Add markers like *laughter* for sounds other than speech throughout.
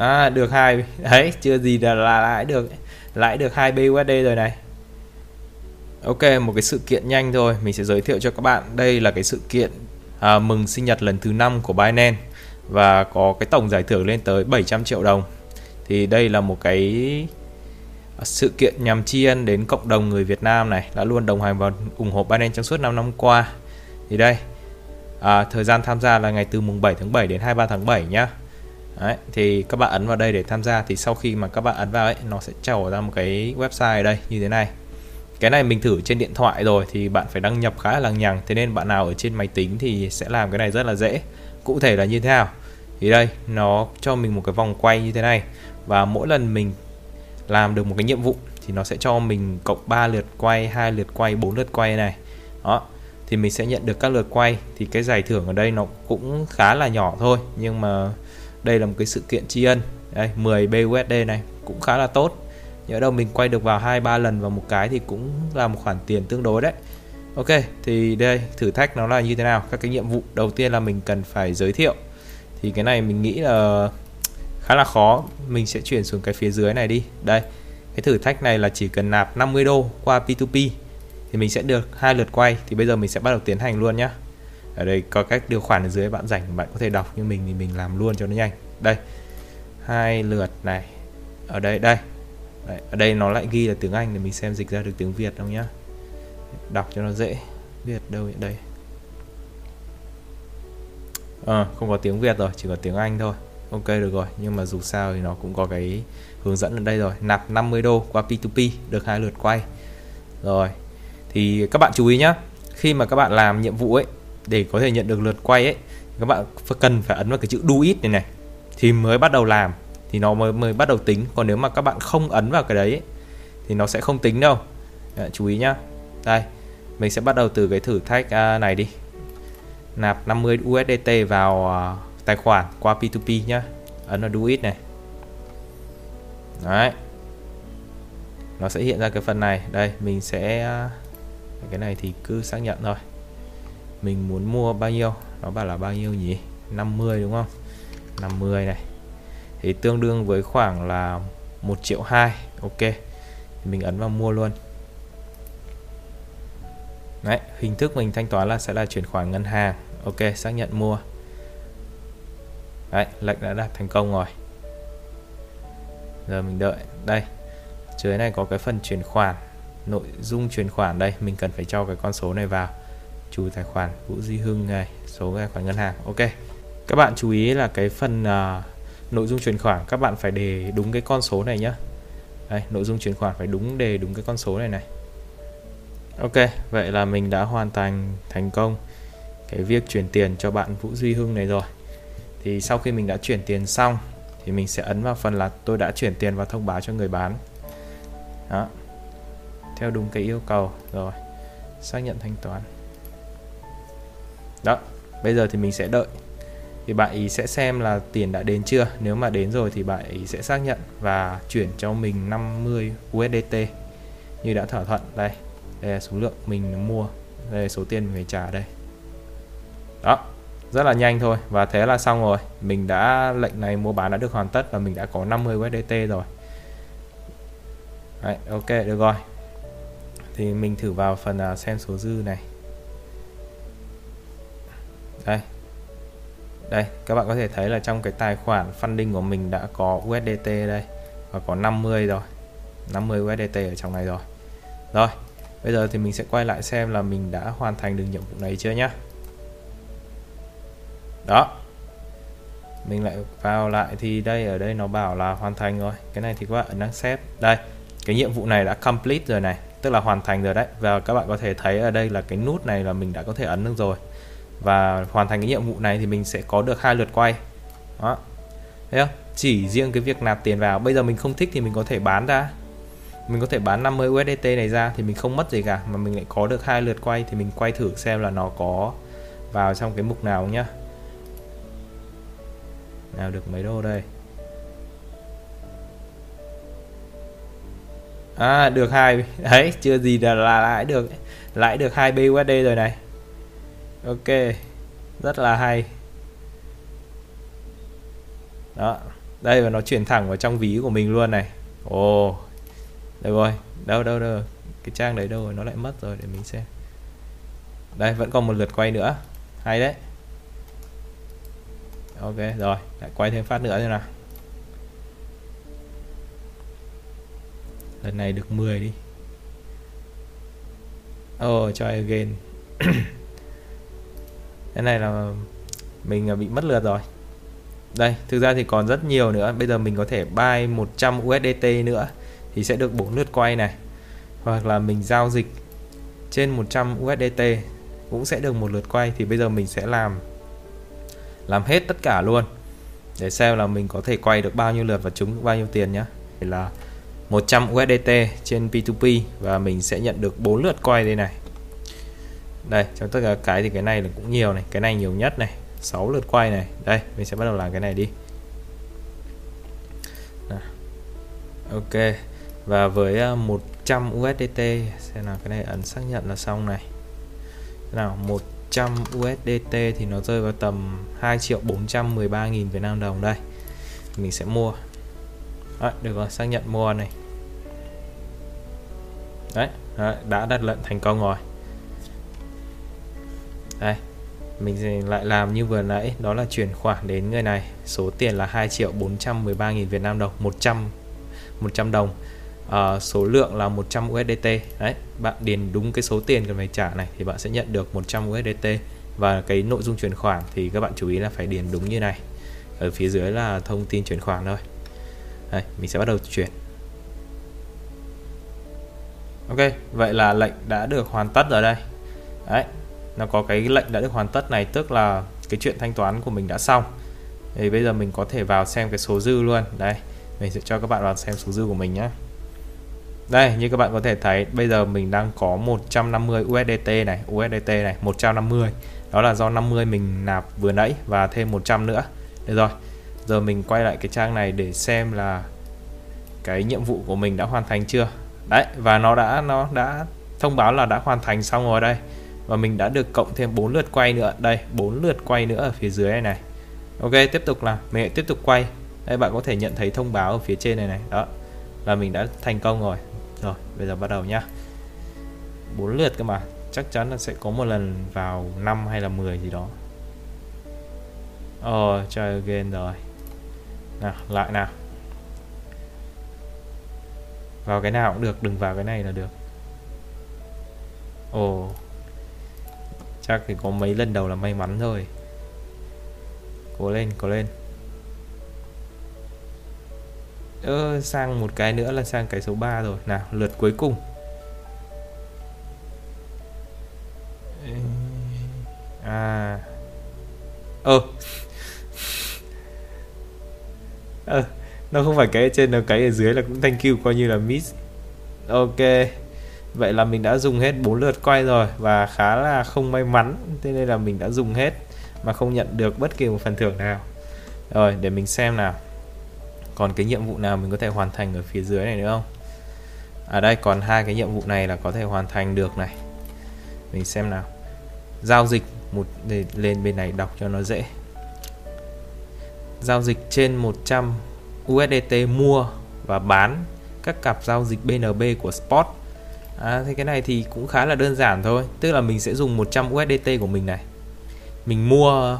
à được hai đấy chưa gì là, là lãi được lãi được hai BUSD rồi này. Ok một cái sự kiện nhanh thôi mình sẽ giới thiệu cho các bạn. Đây là cái sự kiện à, mừng sinh nhật lần thứ năm của Binance và có cái tổng giải thưởng lên tới 700 triệu đồng. Thì đây là một cái sự kiện nhằm tri ân đến cộng đồng người Việt Nam này đã luôn đồng hành và ủng hộ Binance trong suốt 5 năm qua. Thì đây à, thời gian tham gia là ngày từ mùng 7 tháng 7 đến 23 tháng 7 nhá. Đấy, thì các bạn ấn vào đây để tham gia. Thì sau khi mà các bạn ấn vào ấy nó sẽ trào ra một cái website ở đây như thế này. Cái này mình thử trên điện thoại rồi thì bạn phải đăng nhập khá là lằng nhằng. Thế nên bạn nào ở trên máy tính thì sẽ làm cái này rất là dễ. Cụ thể là như thế nào? Thì đây nó cho mình một cái vòng quay như thế này. Và mỗi lần mình làm được một cái nhiệm vụ thì nó sẽ cho mình cộng 3 lượt quay hai lượt quay bốn lượt quay này. Đó thì mình sẽ nhận được các lượt quay. Thì cái giải thưởng ở đây nó cũng khá là nhỏ thôi nhưng mà đây là một cái sự kiện tri ân. Đây 10 BUSD này cũng khá là tốt. Nhớ đâu mình quay được vào hai, ba lần vào một cái thì cũng là một khoản tiền tương đối đấy. Ok, thì đây, thử thách nó là như thế nào? Các cái nhiệm vụ đầu tiên là mình cần phải giới thiệu. Thì cái này mình nghĩ là khá là khó. Mình sẽ chuyển xuống cái phía dưới này đi. Đây, cái thử thách này là chỉ cần nạp 50 đô qua P2P thì mình sẽ được hai lượt quay. Thì bây giờ mình sẽ bắt đầu tiến hành luôn nhé ở đây có các điều khoản ở dưới bạn rảnh bạn có thể đọc như mình thì mình làm luôn cho nó nhanh. Đây hai lượt này. Ở đây đây. Đấy, ở đây nó lại ghi là tiếng Anh để mình xem dịch ra được tiếng Việt không nhá. Đọc cho nó dễ. Việt đâu vậy? Đây. À, không có tiếng Việt rồi chỉ có tiếng Anh thôi. Ok được rồi. Nhưng mà dù sao thì nó cũng có cái hướng dẫn ở đây rồi. Nạp 50 đô qua P2P được hai lượt quay. Rồi thì các bạn chú ý nhá. Khi mà các bạn làm nhiệm vụ ấy để có thể nhận được lượt quay ấy các bạn cần phải ấn vào cái chữ do it này này thì mới bắt đầu làm thì nó mới mới bắt đầu tính. Còn nếu mà các bạn không ấn vào cái đấy ấy, thì nó sẽ không tính đâu. Đấy, chú ý nhá. Đây mình sẽ bắt đầu từ cái thử thách à, này đi. Nạp 50 USDT vào à, tài khoản qua P2P nhá. Ấn vào do it này. Đấy. Nó sẽ hiện ra cái phần này. Đây mình sẽ à, cái này thì cứ xác nhận thôi mình muốn mua bao nhiêu? Nó bảo là bao nhiêu nhỉ? 50 đúng không? 50 này. Thì tương đương với khoảng là 1 triệu 2 ok. Thì mình ấn vào mua luôn. Đấy, hình thức mình thanh toán là sẽ là chuyển khoản ngân hàng. Ok xác nhận mua. Đấy, lệnh đã đạt thành công rồi. Giờ mình đợi. Đây dưới này có cái phần chuyển khoản nội dung chuyển khoản đây. Mình cần phải cho cái con số này vào chủ tài khoản Vũ Duy Hưng này số tài khoản ngân hàng. Ok các bạn chú ý là cái phần uh, nội dung chuyển khoản các bạn phải để đúng cái con số này nhé đây nội dung chuyển khoản phải đúng để đúng cái con số này này. Ok vậy là mình đã hoàn thành thành công cái việc chuyển tiền cho bạn Vũ Duy Hưng này rồi. Thì sau khi mình đã chuyển tiền xong thì mình sẽ ấn vào phần là tôi đã chuyển tiền và thông báo cho người bán. Đó theo đúng cái yêu cầu. Rồi xác nhận thanh toán đó bây giờ thì mình sẽ đợi. Thì bạn ý sẽ xem là tiền đã đến chưa? Nếu mà đến rồi thì bạn ý sẽ xác nhận và chuyển cho mình 50 USDT như đã thỏa thuận đây đây là số lượng mình mua đây là số tiền mình phải trả đây. Đó rất là nhanh thôi và thế là xong rồi. Mình đã lệnh này mua bán đã được hoàn tất và mình đã có 50 USDT rồi. Đấy, ok được rồi. Thì mình thử vào phần à, xem số dư này đây. Đây, các bạn có thể thấy là trong cái tài khoản funding của mình đã có USDT đây, và có 50 rồi. 50 USDT ở trong này rồi. Rồi, bây giờ thì mình sẽ quay lại xem là mình đã hoàn thành được nhiệm vụ này chưa nhá. Đó. Mình lại vào lại thì đây, ở đây nó bảo là hoàn thành rồi. Cái này thì các bạn ấn accept đây, cái nhiệm vụ này đã complete rồi này, tức là hoàn thành rồi đấy. Và các bạn có thể thấy ở đây là cái nút này là mình đã có thể ấn được rồi và hoàn thành cái nhiệm vụ này thì mình sẽ có được hai lượt quay. Đó. Thấy không? Chỉ riêng cái việc nạp tiền vào. Bây giờ mình không thích thì mình có thể bán ra. Mình có thể bán 50 USDT này ra thì mình không mất gì cả. Mà mình lại có được hai lượt quay thì mình quay thử xem là nó có vào trong cái mục nào nhá. Nào được mấy đô đây? À được hai đấy chưa gì là, lãi được lãi được hai BUSD rồi này ok, rất là hay. Đó, đây và nó chuyển thẳng vào trong ví của mình luôn này. Ồ được rồi đâu đâu đâu, cái trang đấy đâu rồi, nó lại mất rồi, để mình xem. Đây, vẫn còn một lượt quay nữa. Hay đấy. Ok, rồi, lại quay thêm phát nữa thế nào. Lần này được 10 đi. Oh try again. *clears throat* cái này là mình à, bị mất lượt rồi. Đây, thực ra thì còn rất nhiều nữa. Bây giờ mình có thể buy 100 USDT nữa thì sẽ được 4 lượt quay này. Hoặc là mình giao dịch trên 100 USDT cũng sẽ được một lượt quay. Thì bây giờ mình sẽ làm làm hết tất cả luôn để xem là mình có thể quay được bao nhiêu lượt và trúng bao nhiêu tiền nhé thì là 100 USDT trên P2P và mình sẽ nhận được 4 lượt quay đây này đây trong tất cả cái thì cái này là cũng nhiều này cái này nhiều nhất này 6 lượt quay này. Đây mình sẽ bắt đầu làm cái này đi. Nào. ok. Và với à, 100 USDT xem nào cái này ấn xác nhận là xong này. Nào 100 USDT thì nó rơi vào tầm 2 triệu 413 nghìn Việt Nam đồng đây. Mình sẽ mua. Đấy, được rồi xác nhận mua này. Đấy, đấy đã đặt lệnh thành công rồi đây mình lại làm như vừa nãy đó là chuyển khoản đến người này. Số tiền là 2 triệu 413 nghìn Việt Nam đồng 100 100 đồng. À, số lượng là 100 USDT đấy bạn điền đúng cái số tiền cần phải trả này thì bạn sẽ nhận được 100 USDT và cái nội dung chuyển khoản thì các bạn chú ý là phải điền đúng như này. Ở phía dưới là thông tin chuyển khoản thôi. Đây mình sẽ bắt đầu chuyển. Ok vậy là lệnh đã được hoàn tất ở đây. Đấy nó có cái lệnh đã được hoàn tất này, tức là cái chuyện thanh toán của mình đã xong. Thì bây giờ mình có thể vào xem cái số dư luôn. Đây, mình sẽ cho các bạn vào xem số dư của mình nhé đây, như các bạn có thể thấy, bây giờ mình đang có 150 USDT này USDT này 150 đó là do 50 mình nạp vừa nãy và thêm 100 nữa. Được rồi, giờ mình quay lại cái trang này để xem là cái nhiệm vụ của mình đã hoàn thành chưa. Đấy, và nó đã nó đã thông báo là đã hoàn thành xong rồi đây và mình đã được cộng thêm 4 lượt quay nữa. Đây 4 lượt quay nữa ở phía dưới này này. Ok tiếp tục là mình tiếp tục quay. Đây bạn có thể nhận thấy thông báo ở phía trên này này. Đó là mình đã thành công rồi. Rồi bây giờ bắt đầu nhá. Bốn lượt cơ mà. Chắc chắn là sẽ có một lần vào 5 hay là 10 gì đó. Ờ, oh, try again rồi. Nào, lại nào. Vào cái nào cũng được, đừng vào cái này là được. Ồ. oh. Chắc thì có mấy lần đầu là may mắn thôi. Cố lên, cố lên. Ơ, sang một cái nữa là sang cái số 3 rồi. Nào, lượt cuối cùng. À. Ơ. Ơ Nó không phải cái ở trên nó cái ở dưới là cũng thank you coi như là miss. Ok. Vậy là mình đã dùng hết 4 lượt quay rồi Và khá là không may mắn. Thế nên là mình đã dùng hết Mà không nhận được bất kỳ một phần thưởng nào. Rồi, để mình xem nào. Còn cái nhiệm vụ nào mình có thể hoàn thành ở phía dưới này nữa không? À đây, còn hai cái nhiệm vụ này là có thể hoàn thành được này. Mình xem nào. Giao dịch một để lên bên này đọc cho nó dễ. Giao dịch trên 100 USDT mua và bán các cặp giao dịch BNB của Spot à, thế cái này thì cũng khá là đơn giản thôi. Tức là mình sẽ dùng 100 USDT của mình này. Mình mua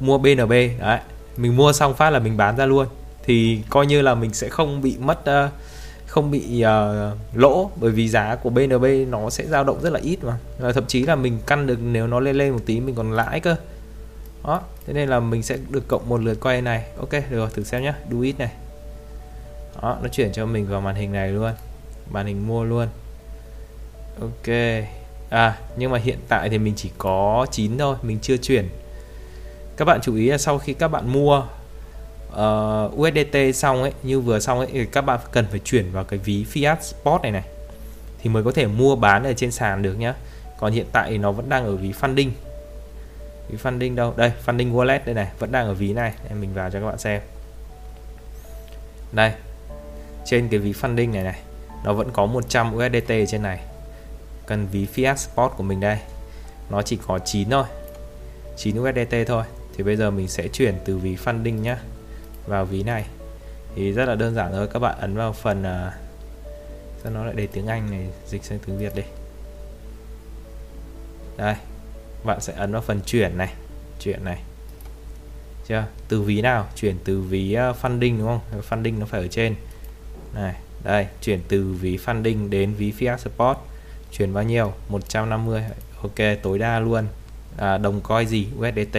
mua BNB đấy. Mình mua xong phát là mình bán ra luôn. Thì coi như là mình sẽ không bị mất uh, không bị uh, lỗ bởi vì giá của BNB nó sẽ dao động rất là ít mà. Và thậm chí là mình căn được nếu nó lên lên một tí mình còn lãi cơ. Đó thế nên là mình sẽ được cộng một lượt quay này. Ok được rồi thử xem nhé do it này. Đó nó chuyển cho mình vào màn hình này luôn. Màn hình mua luôn ok. À nhưng mà hiện tại thì mình chỉ có 9 thôi mình chưa chuyển. Các bạn chú ý là sau khi các bạn mua ờ, uh, USDT xong ấy như vừa xong ấy thì các bạn cần phải chuyển vào cái ví Fiat Spot này này. Thì mới có thể mua bán ở trên sàn được nhá. Còn hiện tại thì nó vẫn đang ở ví funding. Ví funding đâu? Đây funding wallet đây này vẫn đang ở ví này. Em mình vào cho các bạn xem. Đây. Trên cái ví funding này này nó vẫn có 100 USDT trên này cần ví Fiat Spot của mình đây. Nó chỉ có 9 thôi 9 USDT thôi. Thì bây giờ mình sẽ chuyển từ ví funding nhá vào ví này. Thì rất là đơn giản thôi các bạn ấn vào phần uh, sao nó lại để tiếng Anh này dịch sang tiếng Việt đi. Đây bạn sẽ ấn vào phần chuyển này chuyển này. Chưa? Từ ví nào? Chuyển từ ví uh, funding đúng không? Funding nó phải ở trên. Này đây chuyển từ ví funding đến ví fiat support chuyển bao nhiêu? 150 ok tối đa luôn. À, đồng coi gì? USDT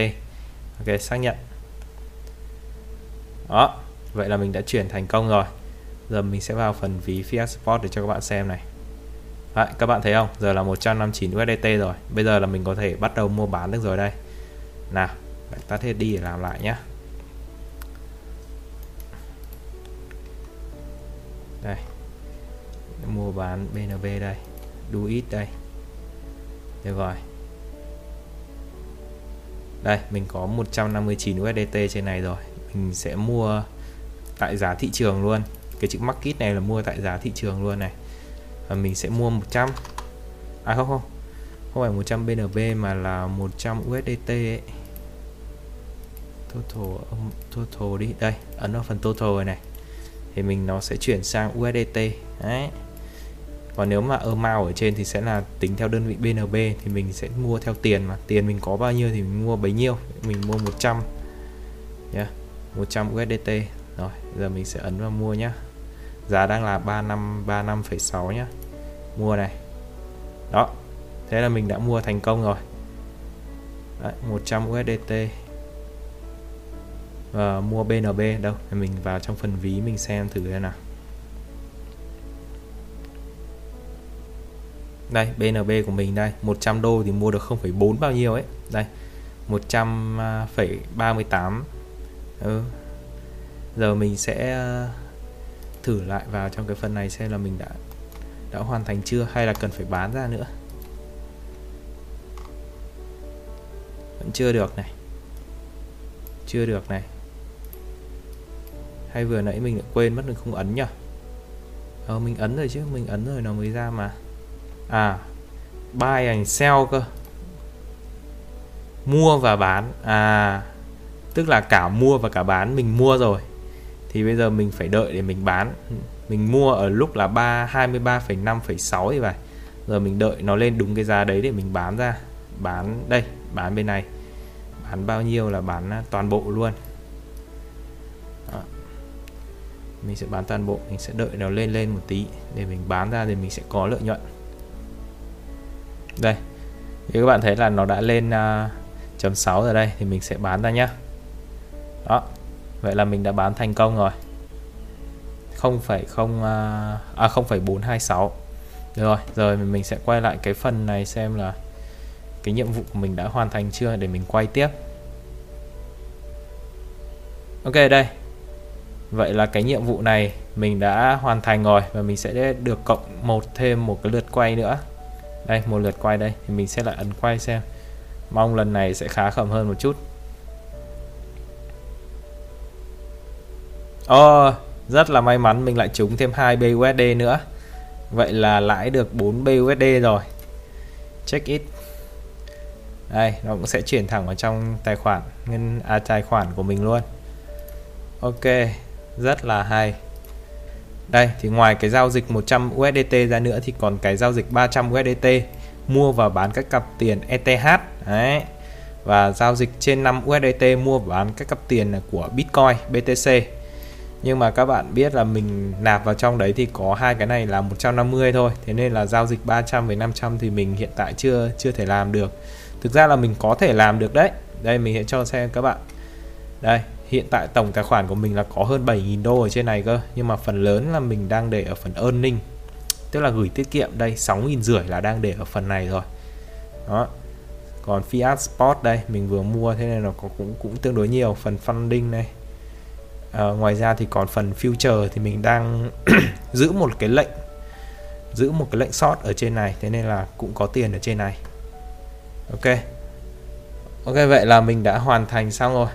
ok xác nhận. Đó vậy là mình đã chuyển thành công rồi. Giờ mình sẽ vào phần ví fiat support để cho các bạn xem này. Đấy, các bạn thấy không? Giờ là 159 USDT rồi. Bây giờ là mình có thể bắt đầu mua bán được rồi đây. Nào tắt hết đi để làm lại nhé đây. Mua bán BNB đây do it đây. Được rồi. Đây, mình có 159 USDT trên này rồi. Mình sẽ mua tại giá thị trường luôn. Cái chữ market này là mua tại giá thị trường luôn này. Và mình sẽ mua 100 à không không. Không phải 100 BNB mà là 100 USDT ấy. total total đi. Đây, ấn vào phần total rồi này. Thì mình nó sẽ chuyển sang USDT đấy còn nếu mà amount ở trên thì sẽ là tính theo đơn vị BNB thì mình sẽ mua theo tiền mà. Tiền mình có bao nhiêu thì mình mua bấy nhiêu. Mình mua 100 yeah, 100 USDT rồi giờ mình sẽ ấn vào mua nhá. Giá đang là 3535,6 nhá. Mua này. Đó thế là mình đã mua thành công rồi. Đấy, 100 USDT và mua BNB đâu. Mình vào trong phần ví mình xem thử thế nào. Đây BNB của mình đây. 100 đô thì mua được 0,4 bao nhiêu ấy. Đây 100,38 à, ừ. giờ mình sẽ à, thử lại vào trong cái phần này xem là mình đã đã hoàn thành chưa hay là cần phải bán ra nữa. Vẫn chưa được này. Chưa được này. Hay vừa nãy mình lại quên mất mình không ấn nhở, ờ mình ấn rồi chứ mình ấn rồi nó mới ra mà à buy and sell cơ. Mua và bán. À tức là cả mua và cả bán mình mua rồi. Thì bây giờ mình phải đợi để mình bán. Mình mua ở lúc là 3 23,5,6 thì vậy giờ mình đợi nó lên đúng cái giá đấy để mình bán ra. Bán đây bán bên này. Bán bao nhiêu là bán à, toàn bộ luôn. Đó. mình sẽ bán toàn bộ mình sẽ đợi nó lên lên một tí để mình bán ra thì mình sẽ có lợi nhuận đây thì các bạn thấy là nó đã lên uh, chấm 6 rồi đây thì mình sẽ bán ra nhá. Đó vậy là mình đã bán thành công rồi. 0,0 à, à 0,426 được rồi rồi mình sẽ quay lại cái phần này xem là cái nhiệm vụ của mình đã hoàn thành chưa để mình quay tiếp. Ok đây. Vậy là cái nhiệm vụ này mình đã hoàn thành rồi và mình sẽ được cộng một thêm một cái lượt quay nữa đây một lượt quay đây thì mình sẽ lại ấn quay xem mong lần này sẽ khá khẩm hơn một chút Ồ, oh, rất là may mắn mình lại trúng thêm 2 BUSD nữa. Vậy là lãi được 4 BUSD rồi. Check it. Đây, nó cũng sẽ chuyển thẳng vào trong tài khoản ngân à, tài khoản của mình luôn. Ok, rất là hay. Đây, thì ngoài cái giao dịch 100 USDT ra nữa, thì còn cái giao dịch 300 USDT mua và bán các cặp tiền ETH đấy. Và giao dịch trên 5 USDT mua và bán các cặp tiền của Bitcoin BTC nhưng mà các bạn biết là mình nạp vào trong đấy thì có hai cái này là 150 thôi. Thế nên là giao dịch 300 với 500 thì mình hiện tại chưa chưa thể làm được. Thực ra là mình có thể làm được đấy. Đây, mình sẽ cho xem các bạn. Đây hiện tại tổng tài khoản của mình là có hơn 7.000 đô ở trên này cơ. Nhưng mà phần lớn là mình đang để ở phần earning. Tức là gửi tiết kiệm đây 6.000 rưỡi là đang để ở phần này rồi. Đó. Còn fiat spot đây mình vừa mua thế nên nó có cũng cũng tương đối nhiều. Phần funding này. À, ngoài ra thì còn phần future thì mình đang *clears throat* giữ một cái lệnh. Giữ một cái lệnh short ở trên này thế nên là cũng có tiền ở trên này. Ok. Ok vậy là mình đã hoàn thành xong rồi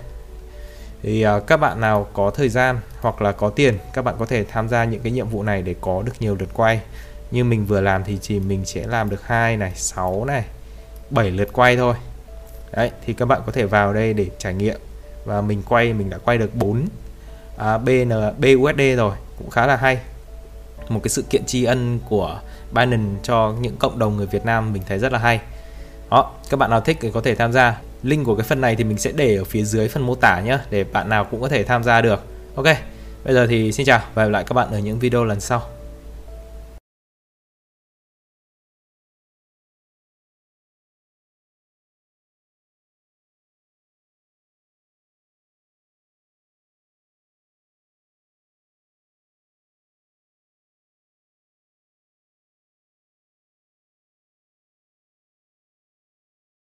thì uh, các bạn nào có thời gian hoặc là có tiền các bạn có thể tham gia những cái nhiệm vụ này để có được nhiều lượt quay. Như mình vừa làm thì chỉ mình sẽ làm được hai này 6 này 7 lượt quay thôi. Đấy thì các bạn có thể vào đây để trải nghiệm. Và mình quay mình đã quay được 4 à, BN BUSD rồi cũng khá là hay. Một cái sự kiện tri ân của Binance cho những cộng đồng người Việt Nam mình thấy rất là hay. Đó các bạn nào thích thì có thể tham gia link của cái phần này thì mình sẽ để ở phía dưới phần mô tả nhé để bạn nào cũng có thể tham gia được. Ok, bây giờ thì xin chào và hẹn gặp lại các bạn ở những video lần sau.